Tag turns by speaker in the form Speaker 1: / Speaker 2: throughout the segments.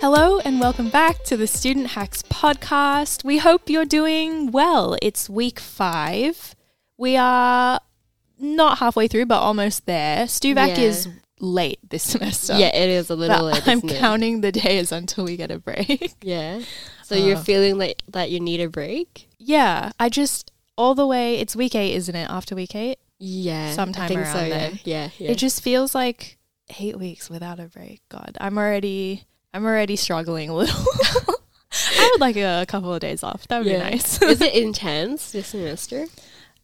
Speaker 1: Hello, and welcome back to the Student Hacks podcast. We hope you're doing well. It's week five. We are not halfway through, but almost there. Stuvac
Speaker 2: Yeah.
Speaker 1: is late this semester.
Speaker 2: Yeah, it is a little late.
Speaker 1: I'm counting the days until we get a break.
Speaker 2: Yeah. So you're
Speaker 1: Uh.
Speaker 2: feeling like that you need a break?
Speaker 1: yeah, I just all the way. It's week eight, isn't it? After week eight,
Speaker 2: Yeah.
Speaker 1: Sometime
Speaker 2: I think
Speaker 1: around
Speaker 2: so, yeah. Yeah. Yeah.
Speaker 1: it just feels like eight weeks without a break. God, I'm already, I'm already struggling a little. I would like a couple of days off. That would
Speaker 2: Yeah.
Speaker 1: be nice.
Speaker 2: is it intense this semester?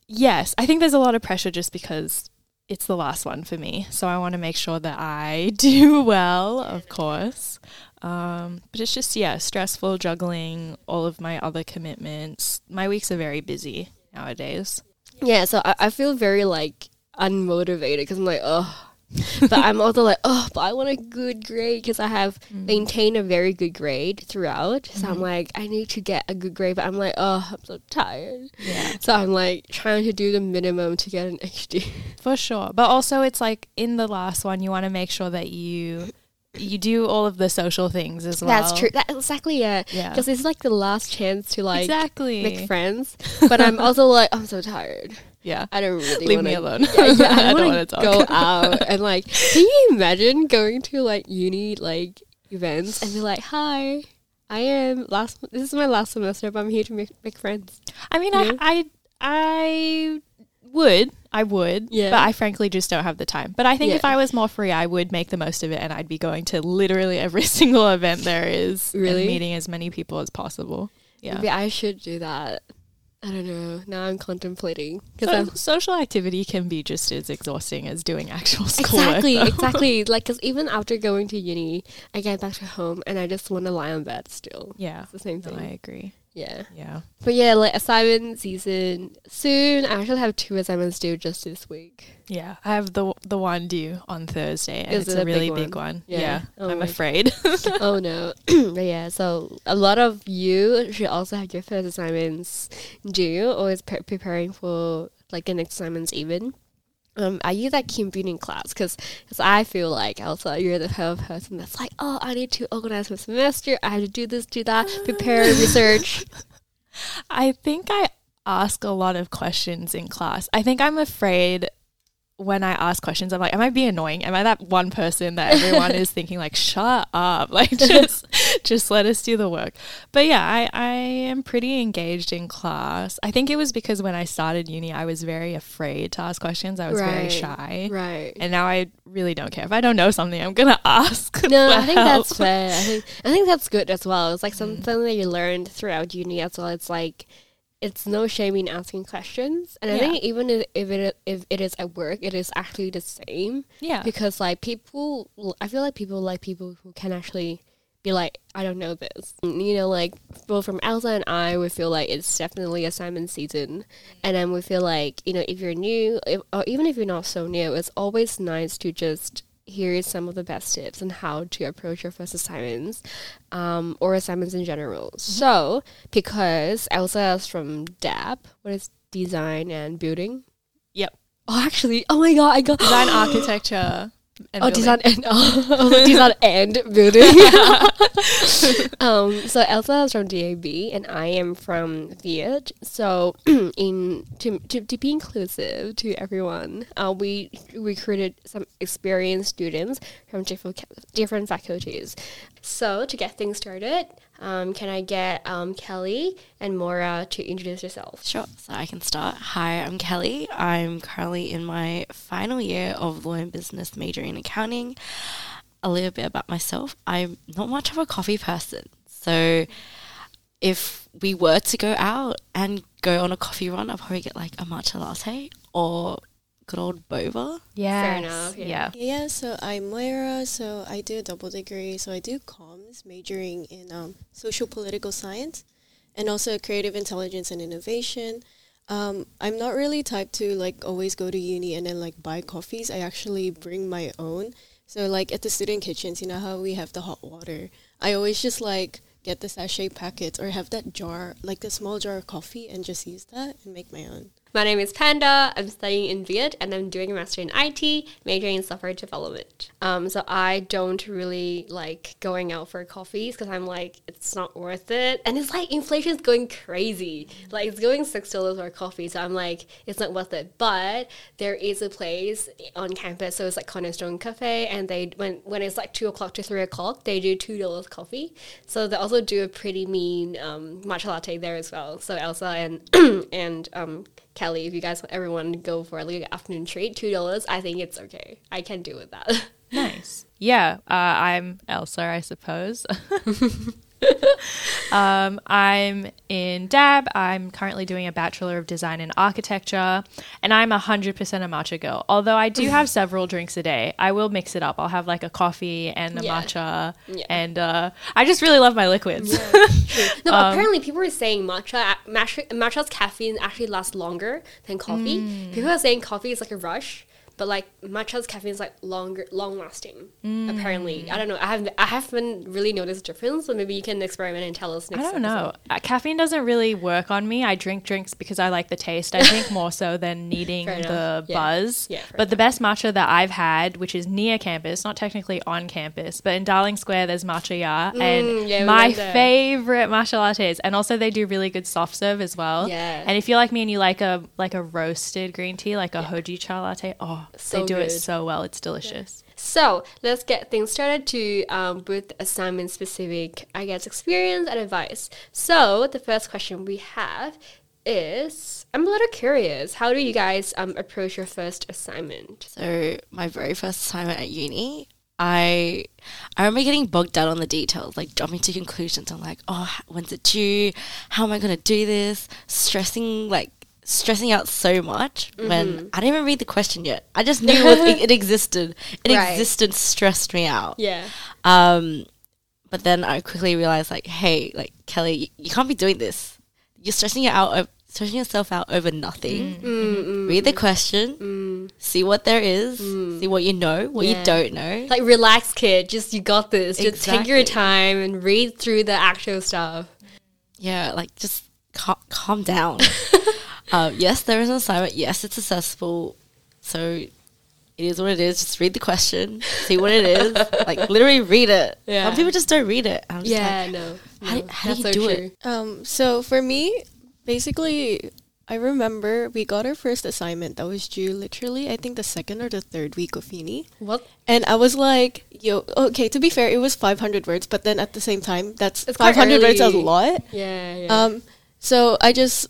Speaker 1: Yes, I think there's a lot of pressure just because it's the last one for me. So I want to make sure that I do well, of course. Um, but it's just, yeah, stressful juggling all of my other commitments. My weeks are very busy nowadays.
Speaker 2: Yeah, so I, I feel very like unmotivated because I'm like, oh. but I'm also like, oh, but I want a good grade because I have
Speaker 1: Mm.
Speaker 2: maintained a very good grade throughout. So I'm
Speaker 1: Mhm.
Speaker 2: like, I need to get a good grade, but I'm like, oh, I'm so tired.
Speaker 1: Yeah,
Speaker 2: So I'm like trying to do the minimum to get an HD.
Speaker 1: for sure. But also, it's like in the last one, you want to make sure that you you do all of the social things as well.
Speaker 2: That's true. That exactly yeah.
Speaker 1: Yeah,
Speaker 2: Because it's like the last chance to like
Speaker 1: exactly.
Speaker 2: make friends. But I'm also like, I'm so tired.
Speaker 1: Yeah,
Speaker 2: I don't really
Speaker 1: leave
Speaker 2: wanna,
Speaker 1: me alone.
Speaker 2: Yeah, yeah, I,
Speaker 1: I don't
Speaker 2: want
Speaker 1: wanna
Speaker 2: go out and like. Can you imagine going to like uni like events and be like, "Hi, I am last. This is my last semester, but I'm here to make make friends."
Speaker 1: I mean. I, I, I would, I would,
Speaker 2: Yeah.
Speaker 1: but I frankly just don't have the time. But I think
Speaker 2: Yeah.
Speaker 1: if I was more free, I would make the most of it, and I'd be going to literally every single event there is, and
Speaker 2: Really?
Speaker 1: meeting as many people as possible. Yeah.
Speaker 2: Maybe I should do that. I don't know. Now I'm contemplating because
Speaker 1: So, social activity can be just as exhausting as doing actual schoolwork.
Speaker 2: exactly exactly like because even after going to uni, I get back to home and I just want to lie on bed still.
Speaker 1: yeah,
Speaker 2: It's the same
Speaker 1: no,
Speaker 2: thing.
Speaker 1: I agree.
Speaker 2: Yeah.
Speaker 1: Yeah.
Speaker 2: But yeah, like assignment season soon. I actually have two assignments due just this week.
Speaker 1: Yeah, I have the the one due on Thursday, and
Speaker 2: Is
Speaker 1: it's
Speaker 2: it
Speaker 1: a
Speaker 2: a big
Speaker 1: really
Speaker 2: one?
Speaker 1: big one.
Speaker 2: Yeah.
Speaker 1: Yeah,
Speaker 2: Oh
Speaker 1: I'm afraid.
Speaker 2: oh no. but yeah, so a lot of you should also have your first assignments due or is pre- preparing for like the next assignments even. Um, I use that computing class because I feel like also you're the type of person that's like, oh, I need to organize my semester. I have to do this, do that, prepare, research.
Speaker 1: I think I ask a lot of questions in class. I think I'm afraid when I ask questions, I'm like, am I being annoying? Am I that one person that everyone is thinking like, shut up, like just just let us do the work? But yeah, I I am pretty engaged in class. I think it was because when I started uni, I was very afraid to ask questions. I was very shy.
Speaker 2: Right.
Speaker 1: And now I really don't care. If I don't know something, I'm gonna ask.
Speaker 2: No, I think
Speaker 1: help.
Speaker 2: that's fair. I think I think that's good as well. It's like
Speaker 1: Mm.
Speaker 2: something that you learned throughout uni as well. It's like it's no shame in asking questions, and I think even if if it if it is at work, it is actually the same
Speaker 1: Yeah.
Speaker 2: because like people, I feel like people like people who can actually be like, I don't know this. You know, like both from Elsa and I, we feel like it's definitely assignment season, and then we feel like you know if you're new, if, or even if you're not so new, it's always nice to just hear some of the best tips on how to approach your first assignments, um, or assignments in general. So because Elsa is from DAB, what is design and building?
Speaker 1: Yep.
Speaker 2: Oh, actually, oh my god, I got
Speaker 1: Design architecture.
Speaker 2: Oh, design and oh, design and building. um, so Elsa is from DAB and I am from Viet. So in to, to, to be inclusive to everyone, uh, we recruited some experienced students from different different faculties. So to get things started, um, can I get um, Kelly and Mora to introduce yourself?
Speaker 3: Sure, so I can start. Hi, I'm Kelly. I'm currently in my final year of law and business majoring in accounting. A little bit about myself. I'm not much of a coffee person. So if we were to go out and go on a coffee run, I'll probably get like a matcha latte or good old boba.
Speaker 1: Yeah.
Speaker 2: Fair enough, yeah.
Speaker 1: Yeah.
Speaker 4: Yeah, so I'm Moira. So I do a double degree. So I do comms, majoring in um, social political science, and also creative intelligence and innovation. Um, I'm not really type to like always go to uni and then like buy coffees. I actually bring my own. So like at the student kitchens, you know how we have the hot water. I always just like get the sachet packets or have that jar, like the small jar of coffee, and just use that and make my own.
Speaker 2: My name is Panda. I'm studying in Viet and I'm doing a master in IT, majoring in software development. Um, so I don't really like going out for coffees because I'm like, it's not worth it. And it's like inflation's going crazy. Like it's going six dollars for a coffee. So I'm like, it's not worth it. But there is a place on campus, so it's like Cornerstone Cafe, and they when when it's like two o'clock to three o'clock, they do two dollars coffee. So they also do a pretty mean um, matcha latte there as well. So Elsa and and um, Kelly, if you guys want everyone to go for like an afternoon treat, two dollars, I think it's okay. I can do with that.
Speaker 1: Nice. Yeah, uh, I'm Elsa, I suppose. um, I'm in DAB. I'm currently doing a Bachelor of Design in Architecture, and I'm 100% a matcha girl. Although I do have several drinks a day, I will mix it up. I'll have like a coffee and a
Speaker 2: Yeah.
Speaker 1: matcha,
Speaker 2: Yeah.
Speaker 1: and uh, I just really love my liquids.
Speaker 2: No, but apparently people are saying matcha, matcha matcha's caffeine actually lasts longer than coffee. People are saying coffee is like a rush, but like matcha's caffeine is like longer, long lasting. Apparently, I don't know. I haven't I haven't really noticed a difference. So maybe you can experiment and tell us
Speaker 1: I don't know. Uh, caffeine doesn't really work on me. I drink drinks because I like the taste. I think more so than needing the.
Speaker 2: Yeah.
Speaker 1: buzz.
Speaker 2: Yeah,
Speaker 1: but the best matcha that I've had, which is near campus, not technically on campus, but in Darling Square, there's Matcha Ya,
Speaker 2: Mm,
Speaker 1: and
Speaker 2: yeah,
Speaker 1: my favorite matcha lattes. And also, they do really good soft serve as well.
Speaker 2: Yeah.
Speaker 1: And if you're like me and you like a like a roasted green tea, like a hojicha latte, oh,
Speaker 2: So
Speaker 1: they do it so well. It's delicious.
Speaker 2: So let's get things started to um, with assignment specific, I guess, experience and advice. So the first question we have is I'm a little curious. How do you guys um, approach your first assignment?
Speaker 3: So my very first assignment at uni, I I remember getting bogged down on the details, like jumping to conclusions. I'm like, oh, when's it due? How am I gonna do this? Stressing like stressing out so much when mm-hmm. I didn't even read the question yet. I just knew it, it, it existed. It
Speaker 2: Right.
Speaker 3: existed, stressed me out.
Speaker 2: Yeah.
Speaker 3: Um, but then I quickly realized, like, hey, like Kelly, you, you can't be doing this. You're stressing it out, o- stressing yourself out over nothing.
Speaker 2: Mm, mm-hmm. Mm-hmm.
Speaker 3: Read the question, mm. see what there is, mm. see what you know, what
Speaker 2: Yeah.
Speaker 3: you don't know.
Speaker 2: Like relax, kid. Just you got this. Just take your time and read through the actual stuff.
Speaker 3: yeah, like just cal- calm down. um, yes, there is an assignment. Yes, it's accessible. So it is what it is. Just read the question, see what it is. like literally read it.
Speaker 2: Yeah.
Speaker 3: Some people just don't read it. I'm just
Speaker 2: Yeah,
Speaker 3: like,
Speaker 2: no.
Speaker 3: how-
Speaker 2: no,
Speaker 3: how do you
Speaker 2: so
Speaker 3: do
Speaker 2: true.
Speaker 3: it?
Speaker 4: Um, so for me, basically, I remember we got our first assignment that was due literally, I think the second or the third week of uni.
Speaker 2: What?
Speaker 4: And I was like, yo, okay, to be fair, it was 500 words, but then at the same time, that's
Speaker 2: It's
Speaker 4: 500 words is a lot.
Speaker 2: Yeah, yeah.
Speaker 4: Um, so I just,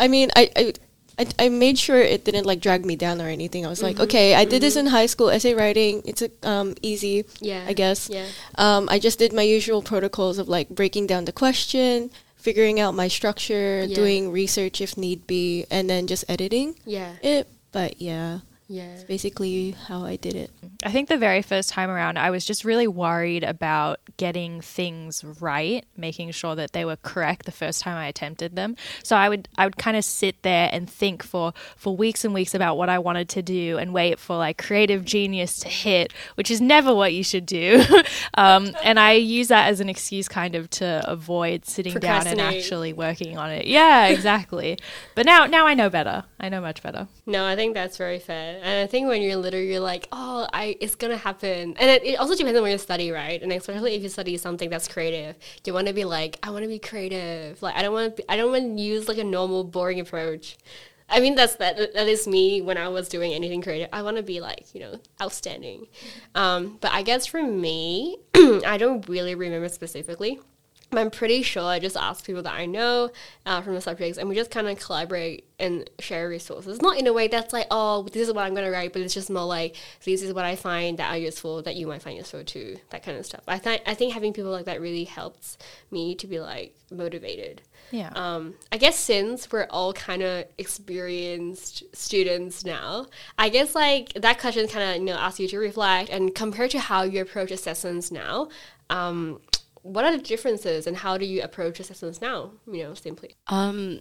Speaker 4: I mean, I, I, I, I made sure it didn't like drag me down or anything. I was
Speaker 2: Mm-hmm.
Speaker 4: like, okay, I did this in high school, essay writing. It's a, um, easy,
Speaker 2: yeah.
Speaker 4: I guess.
Speaker 2: Yeah.
Speaker 4: Um, I just did my usual protocols of like breaking down the question, figuring out my structure,
Speaker 2: Yeah.
Speaker 4: doing research if need be, and then just editing
Speaker 2: Yeah.
Speaker 4: it. But yeah,
Speaker 2: Yeah.
Speaker 4: It's basically how I did it.
Speaker 1: I think the very first time around, I was just really worried about getting things right, making sure that they were correct the first time I attempted them. So I would I would kind of sit there and think for for weeks and weeks about what I wanted to do and wait for like creative genius to hit, which is never what you should do. um, and I use that as an excuse kind of to avoid sitting down and actually working on it. Yeah, exactly. but now now I know better. I know much better.
Speaker 2: No, I think that's very fair. And I think when you're little, you're like, oh, I it's gonna happen. And it, it also depends on where you study, right? And especially if you study something that's creative, you want to be like, I want to be creative. Like I don't want to. I don't want to use like a normal boring approach. I mean, that's that. That is me when I was doing anything creative. I want to be like, you know, outstanding. Um, but I guess for me, I don't really remember specifically. I'm pretty sure I just ask people that I know uh, from the subjects, and we just kind of collaborate and share resources. Not in a way that's like, oh, this is what I'm going to write, but it's just more like, this is what I find that are useful that you might find useful too, that kind of stuff. I, th- I think having people like that really helps me to be like motivated.
Speaker 1: Yeah.
Speaker 2: Um, I guess since we're all kind of experienced students now, I guess like that question kind of you know asks you to reflect and compare to how you approach assessments now. Um, what are the differences and how do you approach assessments now? You know, simply.
Speaker 3: Um,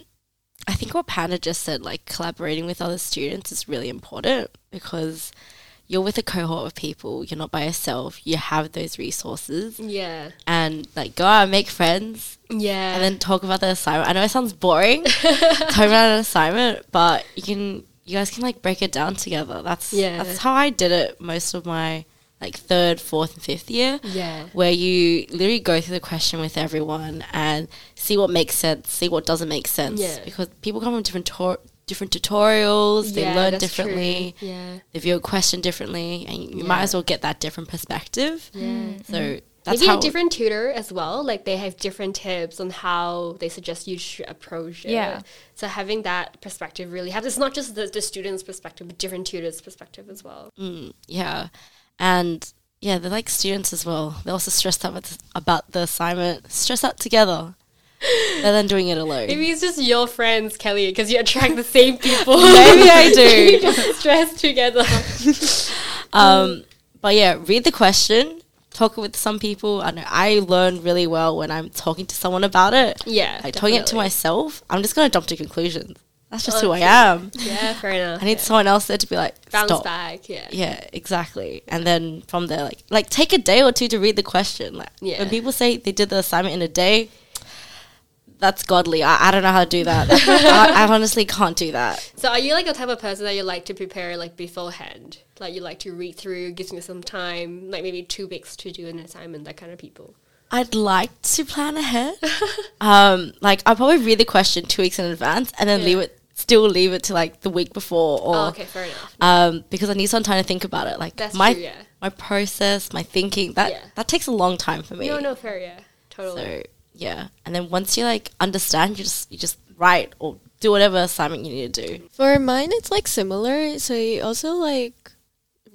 Speaker 3: I think what Panda just said, like collaborating with other students, is really important because you're with a cohort of people. You're not by yourself. You have those resources,
Speaker 2: Yeah.
Speaker 3: and like go out and make friends,
Speaker 2: Yeah.
Speaker 3: and then talk about the assignment. I know it sounds boring talking about an assignment, but you can you guys can like break it down together. That's
Speaker 2: Yeah.
Speaker 3: That's how I did it most of my like third, fourth, and fifth year.
Speaker 2: yeah.
Speaker 3: Where you literally go through the question with everyone and see what makes sense, see what doesn't make sense.
Speaker 2: Yeah.
Speaker 3: Because people come from different tor- different tutorials, they
Speaker 2: Yeah,
Speaker 3: learn differently,
Speaker 2: true. Yeah.
Speaker 3: they view a question differently, and you might
Speaker 2: Yeah.
Speaker 3: as well get that different perspective.
Speaker 2: Yeah.
Speaker 3: So that's
Speaker 2: Maybe
Speaker 3: how
Speaker 2: a different tutor as well. Like they have different tips on how they suggest you should approach it.
Speaker 1: Yeah.
Speaker 2: So having that perspective really helps. It's not just the, the student's perspective, but different tutors' perspective as well.
Speaker 3: Mm, yeah, and yeah, they're like students as well. They're also stressed out about, about the assignment, stressed out together, rather then doing it alone.
Speaker 2: Maybe it's just your friends, Kelly, because you attract the same people.
Speaker 3: Maybe I do.
Speaker 2: you just stress together.
Speaker 3: Um, but yeah, read the question, talk with some people. I know I learn really well when I'm talking to someone about it.
Speaker 2: Yeah.
Speaker 3: Like talking it to myself, I'm just gonna jump to conclusions. That's just
Speaker 2: Oh,
Speaker 3: who I am.
Speaker 2: Yeah, fair enough.
Speaker 3: I need
Speaker 2: yeah.
Speaker 3: someone else there to be like,
Speaker 2: bounce
Speaker 3: stop.
Speaker 2: back. Yeah.
Speaker 3: Yeah, exactly. And then from there, like, like take a day or two to read the question. Like,
Speaker 2: Yeah.
Speaker 3: when people say they did the assignment in a day, that's godly. I, I don't know how to do that. I, I honestly can't do that.
Speaker 2: So are you like the type of person that you like to prepare like beforehand? Like you like to read through, gives me some time, like maybe two weeks to do an assignment, that kind of people.
Speaker 3: I'd like to plan ahead. um, like I'll probably read the question two weeks in advance and then
Speaker 2: Yeah.
Speaker 3: leave it, still leave it to like the week before, or
Speaker 2: Oh, okay, fair enough.
Speaker 3: um, because I need some time to think about it. Like
Speaker 2: That's
Speaker 3: my
Speaker 2: true, yeah.
Speaker 3: my process, my thinking that
Speaker 2: Yeah.
Speaker 3: that takes a long time for me.
Speaker 2: No, no, fair, yeah. Totally.
Speaker 3: So yeah, and then once you like understand, you just you just write or do whatever assignment you need to do.
Speaker 4: For mine, it's like similar. So you also like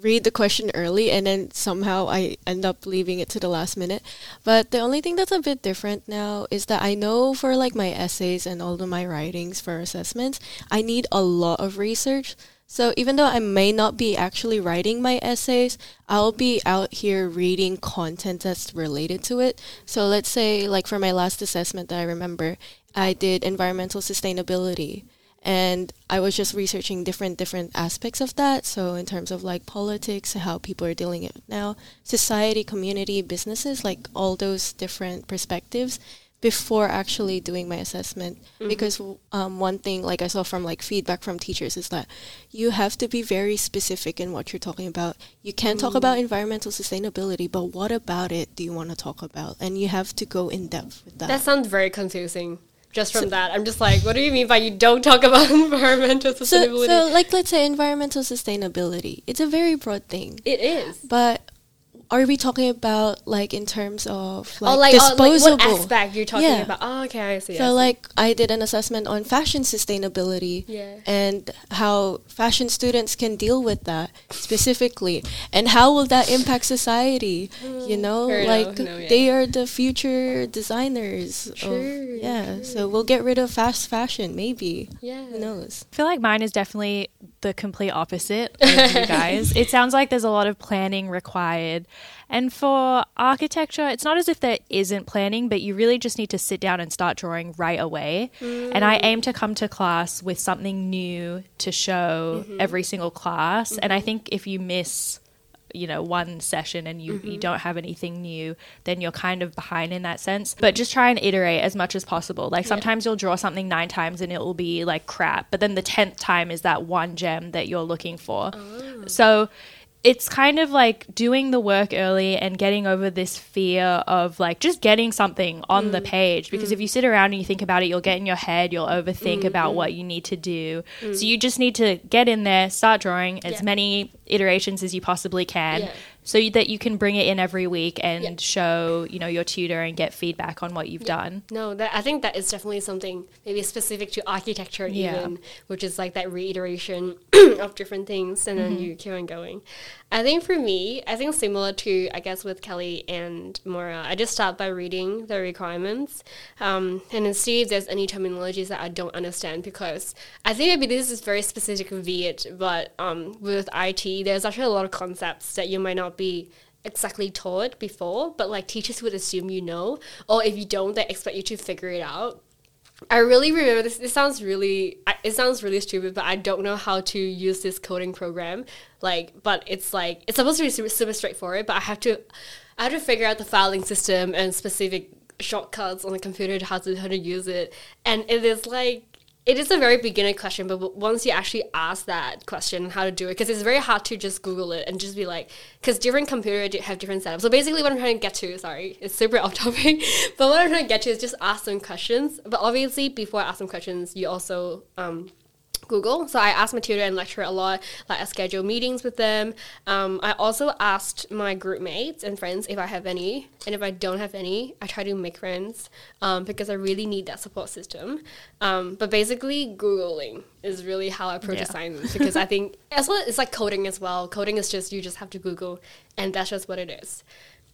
Speaker 4: read the question early, and then somehow I end up leaving it to the last minute. But the only thing that's a bit different now is that I know for like my essays and all of my writings for assessments, I need a lot of research. So even though I may not be actually writing my essays, I'll be out here reading content that's related to it. So let's say like for my last assessment that I remember, I did environmental sustainability and I was just researching different different aspects of that. So in terms of like politics, how people are dealing it now, society, community, businesses, like all those different perspectives before actually doing my assessment. Because um, one thing, like I saw from like feedback from teachers, is that you have to be very specific in what you're talking about. You can talk about environmental sustainability, but what about it do you want to talk about? And you have to go in depth with that.
Speaker 2: That sounds very confusing. Just from that, I'm just like, what do you mean by you don't talk about environmental
Speaker 4: so,
Speaker 2: sustainability?
Speaker 4: so, like, let's say environmental sustainability. It's a very broad thing.
Speaker 2: it is.
Speaker 4: But are we talking about like in terms of oh, like,
Speaker 2: oh, like, oh, like
Speaker 4: disposable?
Speaker 2: what aspect you're talking
Speaker 4: Yeah.
Speaker 2: about? Oh, okay, I see. I
Speaker 4: so
Speaker 2: see.
Speaker 4: like I did an assessment on fashion sustainability
Speaker 2: Yeah.
Speaker 4: and how fashion students can deal with that specifically and how will that impact society you hmm, know
Speaker 2: Fair
Speaker 4: like.
Speaker 2: No, yeah.
Speaker 4: they are the future designers
Speaker 2: True,
Speaker 4: of, yeah so we'll get rid of fast fashion maybe
Speaker 2: yeah.
Speaker 4: who knows
Speaker 1: I feel like mine is definitely the complete opposite of you guys. It sounds like there's a lot of planning required. And for architecture, it's not as if there isn't planning, but you really just need to sit down and start drawing right away. And I aim to come to class with something new to show mm-hmm. every single class. And I mm-hmm. think if you miss you know one session and you, you mm-hmm. don't have anything new then you're kind of behind in that sense. But just try and iterate as much as possible. Like sometimes you'll draw something nine times and it will be like crap but then the 10th time is that one gem that you're looking for. Oh. So it's kind of like doing the work early and getting over this fear of like just getting something on the mm. page. Because mm. if you sit around and you think about it you'll get in your head you'll overthink mm-hmm. about what you need to do. So mm. you just need to get in there start drawing as
Speaker 2: Yeah.
Speaker 1: many iterations as you possibly can.
Speaker 2: Yeah.
Speaker 1: So that you can bring it in every week and
Speaker 2: Yeah.
Speaker 1: show you know your tutor and get feedback on what you've done
Speaker 2: No, that I think that is definitely something maybe specific to architecture
Speaker 1: Yeah.
Speaker 2: even, which is like that reiteration of different things and
Speaker 1: Mm-hmm.
Speaker 2: then you keep on going. I think for me, I think similar to I guess with Kelly and Mora, I just start by reading the requirements um, and then see if there's any terminologies that I don't understand because I think maybe this is very specific with it, but um, with IT, there's actually a lot of concepts that you might not be exactly taught before, but like teachers would assume you know, or if you don't, they expect you to figure it out. I really remember this. This sounds really, it sounds really stupid, but I don't know how to use this coding program. Like, but it's like it's supposed to be super, super straightforward, but I have to, I have to figure out the filing system and specific shortcuts on the computer to how to how to use it. And it is like it is a very beginner question, but once you actually ask that question how to do it, because it's very hard to just Google it and just be like, because different computers have different setups. So basically, what I'm trying to get to, sorry, it's super off topic, but what I'm trying to get to is just ask some questions. But obviously, before I ask some questions, you also um, Google. So I asked my tutor and lecturer a lot. Like I schedule meetings with them. Um, I also asked my group mates and friends if I have any, and if I don't have any, I try to make friends um, because I really need that support system. Um, but basically, googling is really how I approach
Speaker 1: Yeah.
Speaker 2: assignments because I think as well it's like coding as well. Coding is just you just have to Google, and that's just what it is.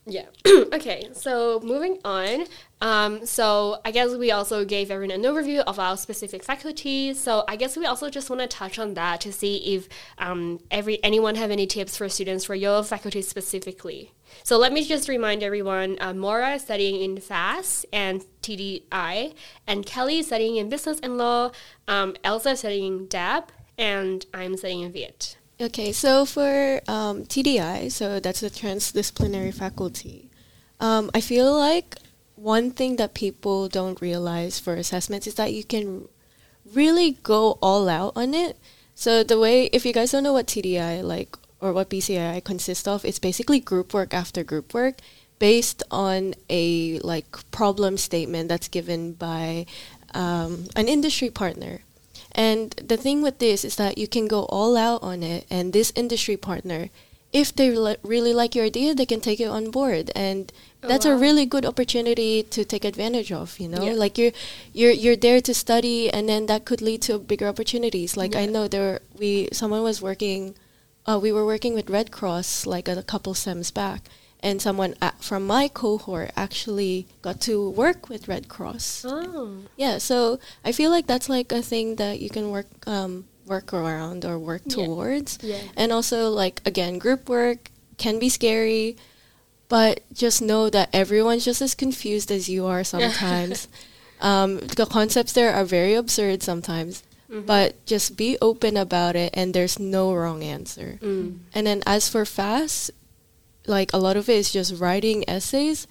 Speaker 2: Yeah. okay. So moving on. Um, so I guess we also gave everyone an overview of our specific faculties. So I guess we also just want to touch on that to see if um, every anyone have any tips for students for your faculty specifically. So let me just remind everyone: uh, Mora is studying in FASS and TDI, and Kelly is studying in Business and Law. Um, Elsa is studying DAB, and I'm studying in Viet.
Speaker 4: Okay, so for um, TDI, so that's the transdisciplinary faculty. Um, I feel like one thing that people don't realize for assessments is that you can really go all out on it. So the way, if you guys don't know what TDI like or what BCI consists of, it's basically group work after group work based on a like problem statement that's given by um, an industry partner. And the thing with this is that you can go all out on it, and this industry partner, if they really like your idea, they can take it on board, and
Speaker 2: Oh,
Speaker 4: that's a really good opportunity to take advantage of. You know,
Speaker 2: Yeah.
Speaker 4: like you're you're you're there to study, and then that could lead to bigger opportunities. Like I know there we someone was working, uh, we were working with Red Cross like a couple sems back, and someone a from my cohort actually got to work with Red Cross.
Speaker 2: Oh.
Speaker 4: Yeah, so I feel like that's like a thing that you can work um, work around or work
Speaker 2: Yeah.
Speaker 4: towards.
Speaker 2: Yeah.
Speaker 4: And also like again, group work can be scary, but just know that everyone's just as confused as you are sometimes. um, the concepts there are very absurd sometimes,
Speaker 2: Mm-hmm.
Speaker 4: but just be open about it and there's no wrong answer.
Speaker 2: Mm.
Speaker 4: And then as for FASS, like a lot of it is just writing essays.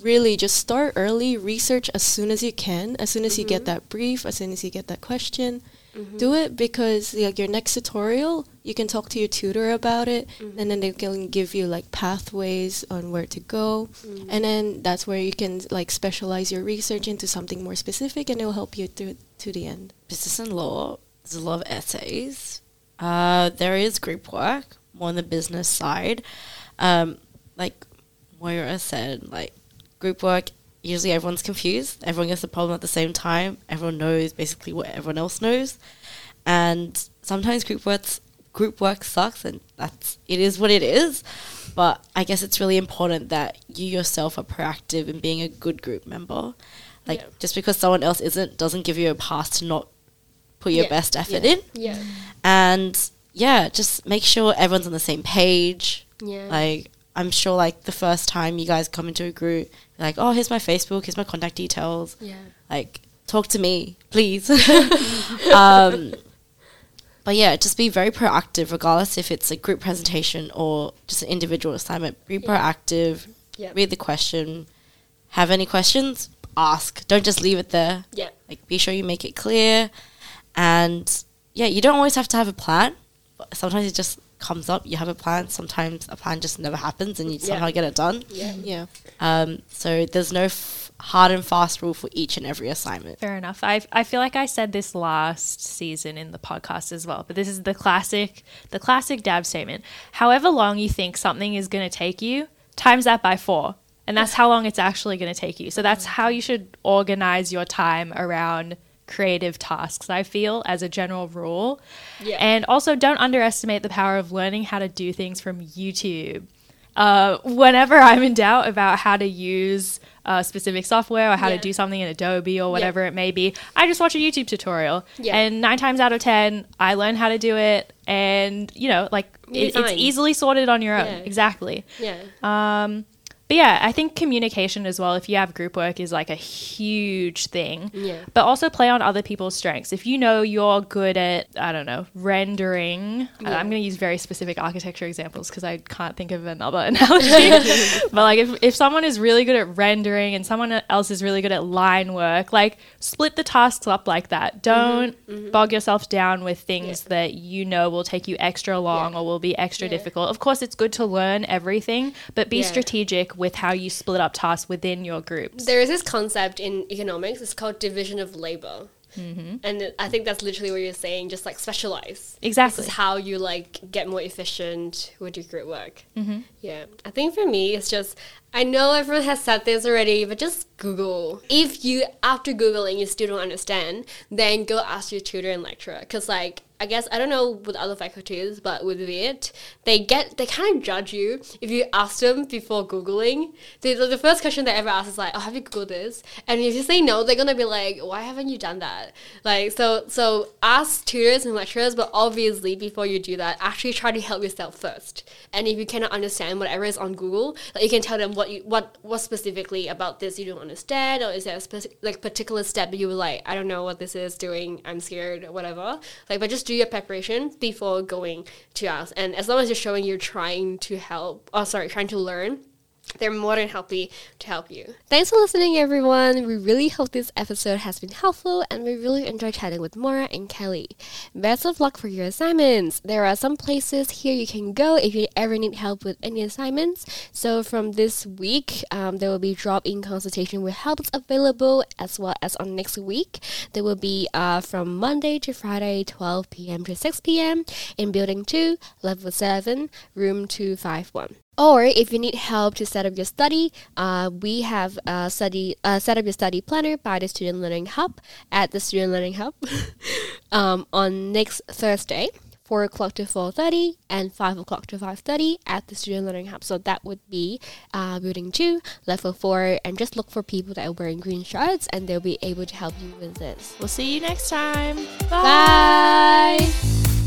Speaker 4: Really, just start early, research as soon as you can, as soon as you get mm-hmm. that brief, as soon as you get that question. Mm-hmm. Do it because like your next tutorial, you can talk to your tutor about it, mm-hmm. and then they can give you like pathways on where to go, and then that's where you can like specialize your research into something more specific, and it will help you through to the end.
Speaker 3: business and law, there's a lot of essays. Uh, there is group work, more on the business side. Um, like Moira said, like group work, usually everyone's confused. Everyone gets the problem at the same time. Everyone knows basically what everyone else knows. And sometimes group works group work sucks and that's it is what it is. But I guess it's really important that you yourself are proactive in being a good group member. Like
Speaker 2: Yeah.
Speaker 3: just because someone else isn't doesn't give you a pass to not put your
Speaker 2: Yeah.
Speaker 3: best effort
Speaker 4: Yeah.
Speaker 3: in.
Speaker 2: Yeah.
Speaker 3: And yeah, just make sure everyone's on the same page.
Speaker 2: Yeah.
Speaker 3: Like I'm sure like the first time you guys come into a group, like, oh, here's my Facebook, here's my contact details.
Speaker 2: yeah.
Speaker 3: Like, talk to me, please. um, but yeah, just be very proactive, regardless if it's a group presentation or just an individual assignment. Be proactive,
Speaker 2: Yeah.
Speaker 3: read the question. Have any questions? Ask. Don't just leave it there.
Speaker 2: Yeah.
Speaker 3: Like, be sure you make it clear. And yeah, you don't always have to have a plan. But sometimes it just comes up. You have a plan. Sometimes a plan just never happens, and you
Speaker 2: Yeah.
Speaker 3: somehow get it done.
Speaker 2: Yeah.
Speaker 4: Yeah.
Speaker 3: Um, so there's no f- hard and fast rule for each and every assignment.
Speaker 1: Fair enough. I I feel like I said this last season in the podcast as well, but this is the classic the classic dab statement. However long you think something is going to take you, times that by 4. And that's how long it's actually going to take you. So that's how you should organize your time around creative tasks. I feel as a general rule.
Speaker 2: Yeah.
Speaker 1: And also don't underestimate the power of learning how to do things from YouTube. Uh, whenever I'm in doubt about how to use uh, specific software or how
Speaker 2: Yeah.
Speaker 1: to do something in Adobe or whatever it may be, I just watch a YouTube tutorial.
Speaker 2: Yeah.
Speaker 1: And nine times out of ten, I learn how to do it. And, you know, like it, it's easily sorted on your own.
Speaker 2: Yeah.
Speaker 1: Exactly.
Speaker 2: Yeah.
Speaker 1: Um, But yeah, I think communication as well, if you have group work, is like a huge thing.
Speaker 2: Yeah.
Speaker 1: But also play on other people's strengths. If you know you're good at, I don't know, rendering, uh, I'm going to use very specific architecture examples because I can't think of another analogy. but like if, if someone is really good at rendering and someone else is really good at line work, like split the tasks up like that. Don't bog yourself down with things that you know will take you extra long
Speaker 2: Yeah.
Speaker 1: or will be extra difficult. Of course, it's good to learn everything, but be
Speaker 2: Yeah.
Speaker 1: strategic with how you split up tasks within your groups.
Speaker 2: There is this concept in economics. It's called division of labor. Mm-hmm. And I think that's literally what you're saying. Just like specialize.
Speaker 1: Exactly.
Speaker 2: This is how you like get more efficient with your group work. Mm-hmm. Yeah, I think for me, it's just I know everyone has said this already, but just Google. If you after googling you still don't understand, then go ask your tutor and lecturer. Cause like I guess I don't know with other faculties, but with VIT, they get they kind of judge you if you ask them before googling. The the first question they ever ask is like, "Oh, have you googled this?" And if you say no, they're gonna be like, "Why haven't you done that?" Like so so ask tutors and lecturers, but obviously before you do that, actually try to help yourself first. And if you cannot understand whatever is on Google, like you can tell them what you what what specifically about this you don't understand, or is there a specific like particular step that you were like, I don't know what this is doing, I'm scared, or whatever. Like, but just do your preparation before going to us. And as long as you're showing you're trying to help, oh sorry, trying to learn, they're more than happy to help you. Thanks for listening, everyone. We really hope this episode has been helpful and we really enjoyed chatting with Maura and Kelly. Best of luck for your assignments. There are some places here you can go if you ever need help with any assignments. So, from this week, um, there will be drop in consultation with helps available as well as on next week. There will be uh, from Monday to Friday, 12 p.m. to 6 p.m. in Building 2, Level 7, Room 251. Or if you need help to set up your study, uh, we have a study uh, set up your study planner by the Student Learning Hub at the Student Learning Hub um, on next Thursday. 4 o'clock to 4.30 and 5 o'clock to 5.30 at the Student Learning Hub. So that would be uh, Building 2, Level 4, and just look for people that are wearing green shirts and they'll be able to help you with this.
Speaker 1: We'll see you next time.
Speaker 2: Bye.